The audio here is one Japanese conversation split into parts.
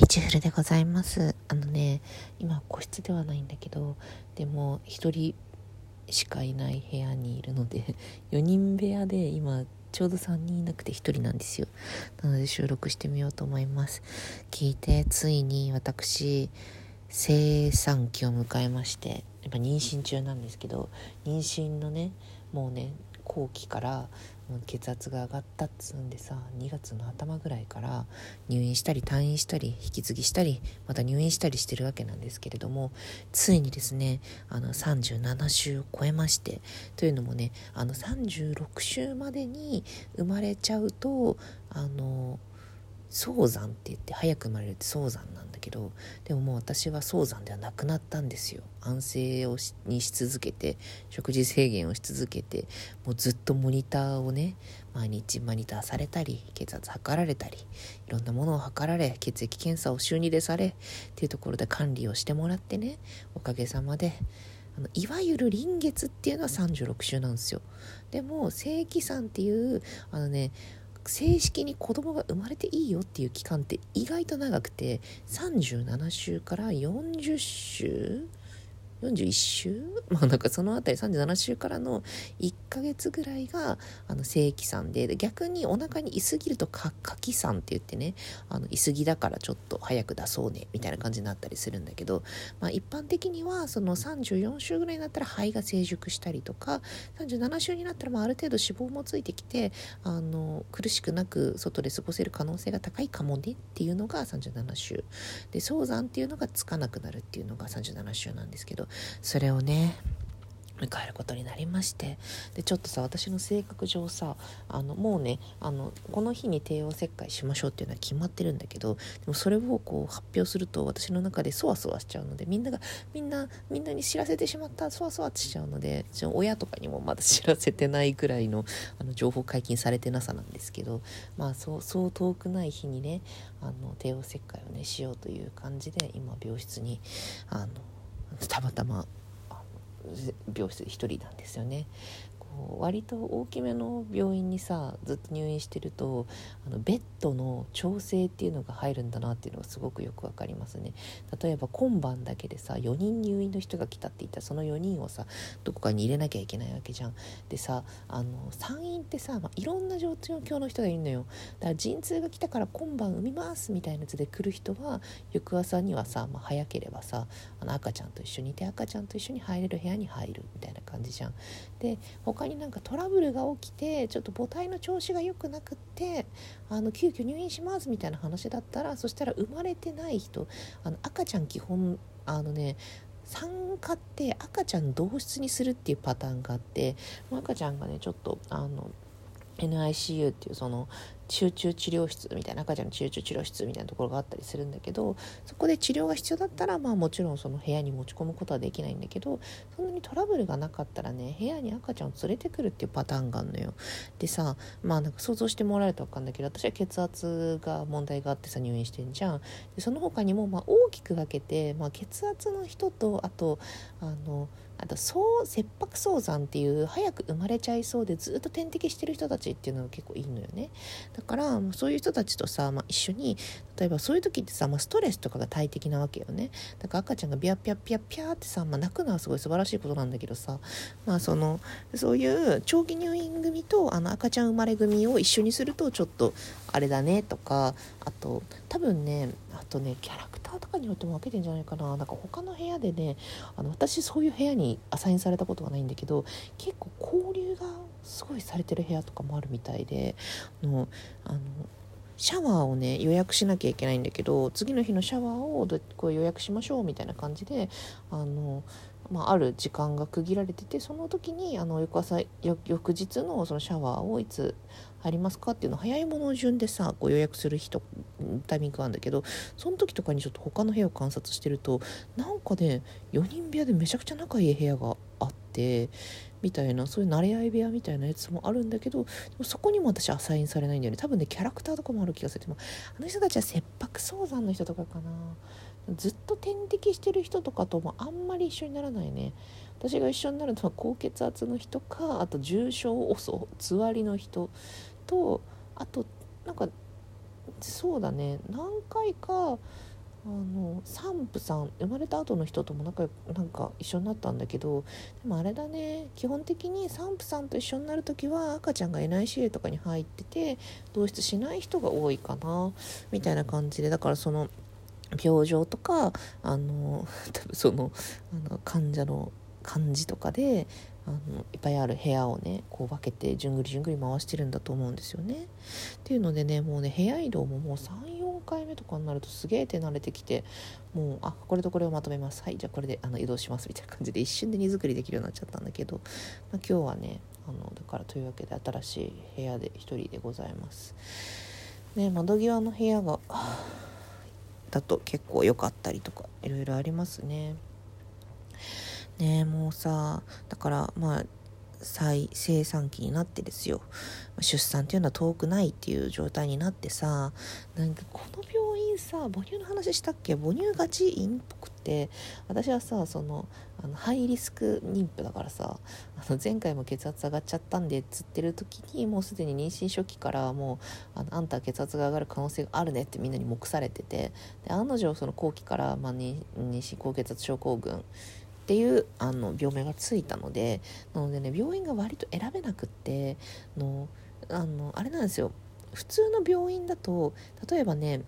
リチュールでございます。あのね今個室ではないんだけどでも1人しかいない部屋にいるので 4人部屋で今ちょうど3人いなくて1人なんですよ。なので収録してみようと思います。聞いてついに私生産期を迎えましてやっぱ妊娠中なんですけど妊娠のねもうね後期から血圧が上がったっつうんでさ2月の頭ぐらいから入院したり退院したり引き継ぎしたりまた入院したりしてるわけなんですけれどもついにですねあの37週超えましてというのもねあの36週までに生まれちゃうとあの早産って言って早く生まれるって早産なんけどでももう私は早産ではなくなったんですよ。安静をしにし続けて食事制限をし続けてもうずっとモニターをね毎日モニターされたり血圧測られたりいろんなものを測られ血液検査を週2でされっていうところで管理をしてもらってねおかげさまであのいわゆる臨月っていうのは36週なんですよ。でも正規産っていうあのね正式に子供が生まれていいよっていう期間って意外と長くて37週から40週41週？まあなんかそのあたり37週からの1ヶ月ぐらいがあの正規産で逆にお腹にいすぎるとかかき産って言ってねあのいすぎだからちょっと早く出そうねみたいな感じになったりするんだけど、まあ、一般的にはその34週ぐらいになったら肺が成熟したりとか37週になったらまあある程度脂肪もついてきてあの苦しくなく外で過ごせる可能性が高いかもねっていうのが37週。で早産っていうのがつかなくなるっていうのが37週なんですけどそれをね迎えることになりまして。でちょっとさ私の性格上さあのもうねあのこの日に帝王切開しましょうっていうのは決まってるんだけどでもそれをこう発表すると私の中でそわそわしちゃうのでみんながみんなみんなに知らせてしまったそわそわしちゃうので親とかにもまだ知らせてないぐらいのあの情報解禁されてなさなんですけどまあそうそう遠くない日にねあの帝王切開をねしようという感じで今病室にあのたまたま病室一人なんですよね。割と大きめの病院にさずっと入院してるとあのベッドの調整っていうのが入るんだなっていうのがすごくよく分かりますね。例えば今晩だけでさ4人入院の人が来たって言ったらその4人をさどこかに入れなきゃいけないわけじゃん。でさあの産院ってさ、まあ、いろんな状況の人がいるのよ。だから陣痛が来たから今晩産みますみたいなやつで来る人は翌朝にはさ、まあ、早ければさあの赤ちゃんと一緒にいて赤ちゃんと一緒に入れる部屋に入るみたいな感じじゃん。で他になんかトラブルが起きてちょっと母体の調子が良くなくってあの急遽入院しますみたいな話だったらそしたら生まれてない人あの赤ちゃん基本あのね産科って赤ちゃん同室にするっていうパターンがあって赤ちゃんがねちょっとあの NICU っていうその集中治療室みたいな赤ちゃんの集中治療室みたいなところがあったりするんだけどそこで治療が必要だったらまあもちろんその部屋に持ち込むことはできないんだけどそんなにトラブルがなかったらね部屋に赤ちゃんを連れてくるっていうパターンがあるのよ。でさまあなんか想像してもらえると分かるんだけど私は血圧が問題があってさ入院してんじゃん。でその他にもま大きく分けて、まあ、血圧の人とあとあのあとそう切迫早産っていう早く生まれちゃいそうでずっと点滴してる人たちっていうのが結構いいのよね。だからそういう人たちとさ、まあ、一緒に例えばそういう時ってさ、まあ、ストレスとかが大敵なわけよね。だから赤ちゃんがビャピャピャピャってさ、まあ、泣くのはすごい素晴らしいことなんだけどさまあそのそういう長期入院組とあの赤ちゃん生まれ組を一緒にするとちょっとあれだねとかあと多分ねあとねキャラクターとかによっても分けてんじゃないかな。なんか他の部屋でねあの私そういう部屋にアサインされたことがないんだけど結構交流がすごいされてる部屋とかもあるみたいでのあのシャワーをね予約しなきゃいけないんだけど次の日のシャワーをこう予約しましょうみたいな感じであの、まあ、ある時間が区切られててその時にあの翌朝翌日のそのシャワーをいつ入りますかっていうの早いもの順でさご予約する人タイミングがあるんだけどその時とかにちょっと他の部屋を観察してるとなんかね4人部屋でめちゃくちゃ仲いい部屋があってみたいなそういう慣れ合い部屋みたいなやつもあるんだけどそこにも私アサインされないんだよね。多分ねキャラクターとかもある気がする。でもあの人たちは切迫早産の人とかかな。ずっと点滴してる人とかともあんまり一緒にならないね。私が一緒になるのは高血圧の人かあと重症遅つわりの人とあとなんかそうだね。何回かあの産婦さん生まれた後の人とも仲良くなんか一緒になったんだけどでもあれだね。基本的に産婦さんと一緒になる時は赤ちゃんが NICU とかに入ってて同室しない人が多いかなみたいな感じで。だからその病状とかあの 多分そのあの患者の感じとかであのいっぱいある部屋をねこう分けてじゅんぐりじゅんぐり回してるんだと思うんですよね。っていうのでねもうね部屋移動ももう34回目とかになるとすげえ手慣れてきてもうあこれとこれをまとめますはいじゃあこれであの移動しますみたいな感じで一瞬で荷造りできるようになっちゃったんだけど、まあ、今日はねあのだからというわけで新しい部屋で1人でございます。ね窓際の部屋がだと結構良かったりとかいろいろありますね。ねもうさだからまあ再生産期になってですよ。出産っていうのは遠くないっていう状態になってさなんかこの病院さ母乳の話したっけ？母乳がち院っぽくて私はさそのあのハイリスク妊婦だからさあの前回も血圧上がっちゃったんでつってる時にもうすでに妊娠初期からもうあのあんた血圧が上がる可能性があるねってみんなに目されててで案の定その後期から、まあ、妊娠高血圧症候群っていうあの病名がついたのでなのでね病院が割と選べなくってのあのあれなんですよ。普通の病院だと例えばね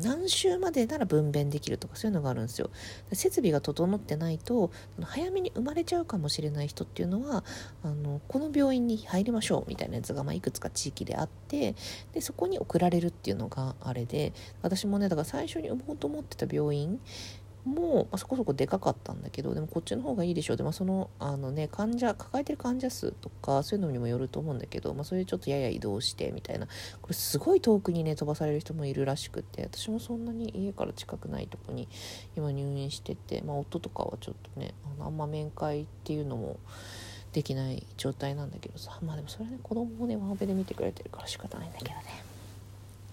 何週までなら分娩できるとかそういうのがあるんですよ。設備が整ってないと早めに生まれちゃうかもしれない人っていうのはあのこの病院に入りましょうみたいなやつが、まあ、いくつか地域であってでそこに送られるっていうのがあれで私もねだから最初に産もうと思ってた病院も、まあ、そこそこでかかったんだけどでもこっちの方がいいでしょう。で、まあ、そのあの、ね、患者抱えてる患者数とかそういうのにもよると思うんだけど、まあ、それでちょっとやや移動してみたいな。これすごい遠くにね飛ばされる人もいるらしくて私もそんなに家から近くないとこに今入院してて、まあ、夫とかはちょっとねあのあんま面会っていうのもできない状態なんだけどさ。まあでもそれはね子供もねワンオペで見てくれてるから仕方ないんだけどね。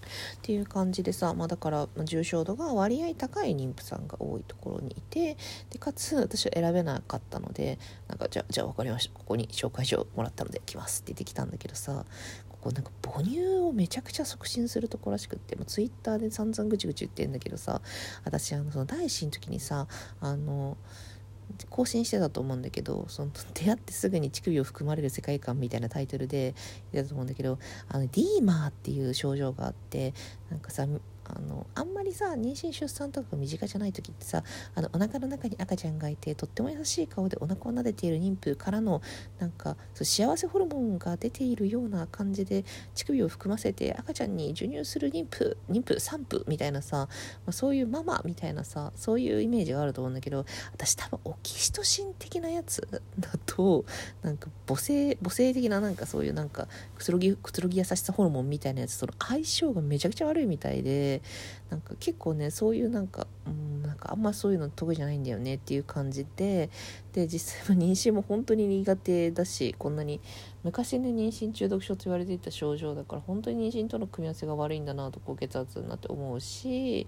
っていう感じでさ、まあ、だから重症度が割合高い妊婦さんが多いところにいてでかつ私は選べなかったのでなんかじゃじゃあ分かりました。ここに紹介状もらったので来ますって言ってきたんだけどさここなんか母乳をめちゃくちゃ促進するとこらしくってもうツイッターで散々ぐちぐち言ってんだけどさ私あのその第一子の時にさあの更新してたと思うんだけどその出会ってすぐに乳首を含まれる世界観みたいなタイトルで言ったと思うんだけどあのディーマーっていう症状があってなんかさあのあんまりさ妊娠出産とか身近じゃない時ってさあのお腹の中に赤ちゃんがいてとっても優しい顔でお腹を撫でている妊婦からのなんかそう幸せホルモンが出ているような感じで乳首を含ませて赤ちゃんに授乳する妊婦妊婦産婦みたいなさ、まあ、そういうママみたいなさそういうイメージがあると思うんだけど私多分オキシトシン的なやつ だとなんか母性母性的ななんかそういうなんかくつろぎくつろぎ優しさホルモンみたいなやつとの相性がめちゃくちゃ悪いみたいで。なんか結構ねそういうなんか、うん、なんかあんまそういうの得意じゃないんだよねっていう感じでで実際は妊娠も本当に苦手だしこんなに昔ね妊娠中毒症と言われていた症状だから本当に妊娠との組み合わせが悪いんだなと高血圧になって思うし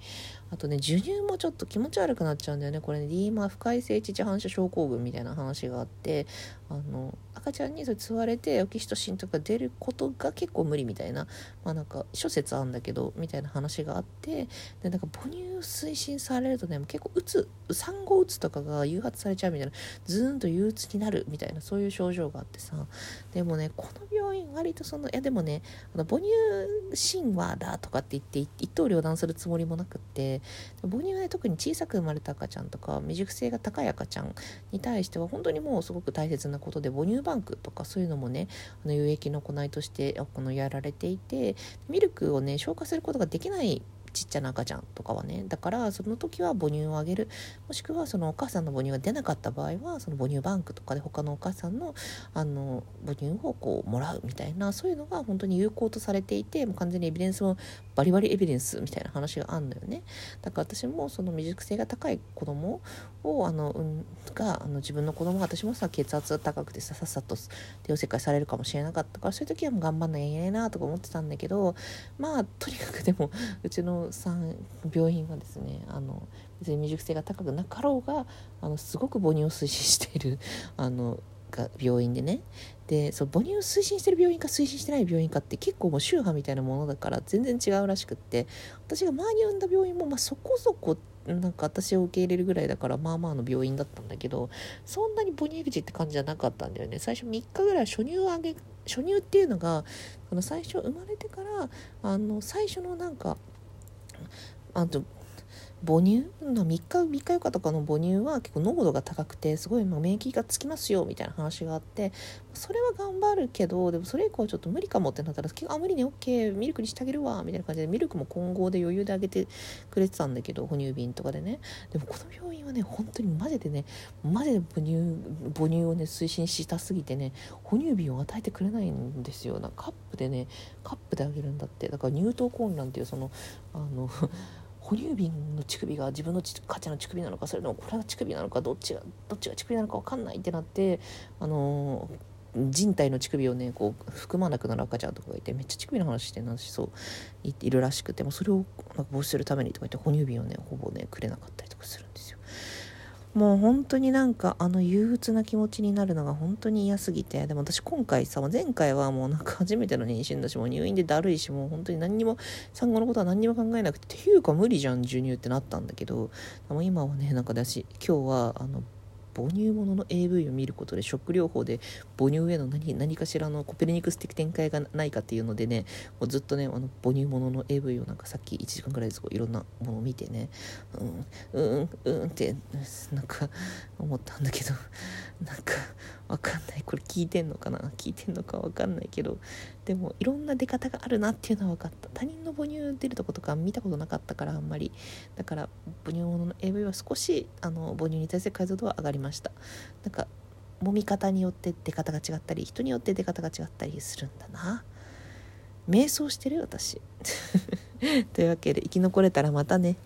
あとね授乳もちょっと気持ち悪くなっちゃうんだよね。これねリーマー不快性乳反射症候群みたいな話があってあの赤ちゃんにそれ吸われてオキシトシンとか出ることが結構無理みたいなまあなんか諸説あるんだけどみたいな話があってでなんか母乳推進されるとね結構うつ産後うつとかが誘発されちゃうみたいなズーンと憂鬱になるみたいなそういう症状があってさ。でもねこの病院割とそのいやでもねあの母乳神話だとかって言って一刀両断するつもりもなくって母乳は特に小さく生まれた赤ちゃんとか未熟性が高い赤ちゃんに対しては本当にもうすごく大切なことで母乳バンクとかそういうのもねあの有益の行いとしてこのやられていてミルクをね消化することができないちっちゃな赤ちゃんとかはね。だからその時は母乳をあげる。もしくはそのお母さんの母乳が出なかった場合はその母乳バンクとかで他のお母さんのあの母乳をこうもらうみたいなそういうのが本当に有効とされていてもう完全にエビデンスもバリバリエビデンスみたいな話があるのよね。だから私もその未熟性が高い子供をあの、うん、があの自分の子供が私もさ血圧が高くてささっさと帝王切開されるかもしれなかったからそういう時はもう頑張んなきゃいけないなとか思ってたんだけどまあとにかくでもうちのさん病院はですねあの別に未熟性が高くなかろうがあのすごく母乳を推進している あのが病院でね。でそう母乳を推進してる病院か推進してない病院かって結構もう宗派みたいなものだから全然違うらしくって私が前に産んだ病院もまあそこそこなんか私を受け入れるぐらいだからまあまあの病院だったんだけどそんなに母乳育児って感じじゃなかったんだよね。最初3日ぐらい初乳をあげ初乳っていうのがあの最初生まれてからあの最初のなんかあと母乳？の3日3日4日とかの母乳は結構濃度が高くてすごいま免疫がつきますよみたいな話があってそれは頑張るけどでもそれ以降はちょっと無理かもってなったら結構あ無理ね OK ミルクにしてあげるわみたいな感じでミルクも混合で余裕であげてくれてたんだけど哺乳瓶とかでね。でもこの病院はね本当にマジでねマジで母乳母乳をね推進したすぎてね哺乳瓶を与えてくれないんですよ。なカップでねカップであげるんだって。だから乳頭混乱っていうそのあの哺乳瓶の乳首が自分の母ちゃんの乳首なのかそれともこれが乳首なのかどっちがどっちが乳首なのか分かんないってなってあのー、人体の乳首をねこう含まなくなる赤ちゃんとかがいてめっちゃ乳首の話してなしそういるらしくてもそれをなんか防止するためにとか言って哺乳瓶をねほぼねくれなかったりとかするん。もう本当になんかあの憂鬱な気持ちになるのが本当に嫌すぎて。でも私今回さ前回はもうなんか初めての妊娠だしもう入院でだるいしもう本当に何にも産後のことは何にも考えなくてっていうか無理じゃん授乳ってなったんだけど。でも今はねなんかだし今日はあの母乳ものの AV を見ることでショック療法で母乳への何何かしらのコペルニクス的展開がないかっていうのでねもうずっとねあの母乳ものの AV をなんかさっき1時間ぐらいずいろんなものを見てねうんうんうんってなんか思ったんだけどなんかわかんない。これ聞いてんのかな？聞いてんのかわかんないけどでもいろんな出方があるなっていうのは分かった。他人の母乳出るとことか見たことなかったからあんまり。だから母乳ものの AV は少しあの母乳に対する解像度は上がりました。なんか揉み方によって出方が違ったり人によって出方が違ったりするんだな。瞑想してる？私。というわけで生き残れたらまたね。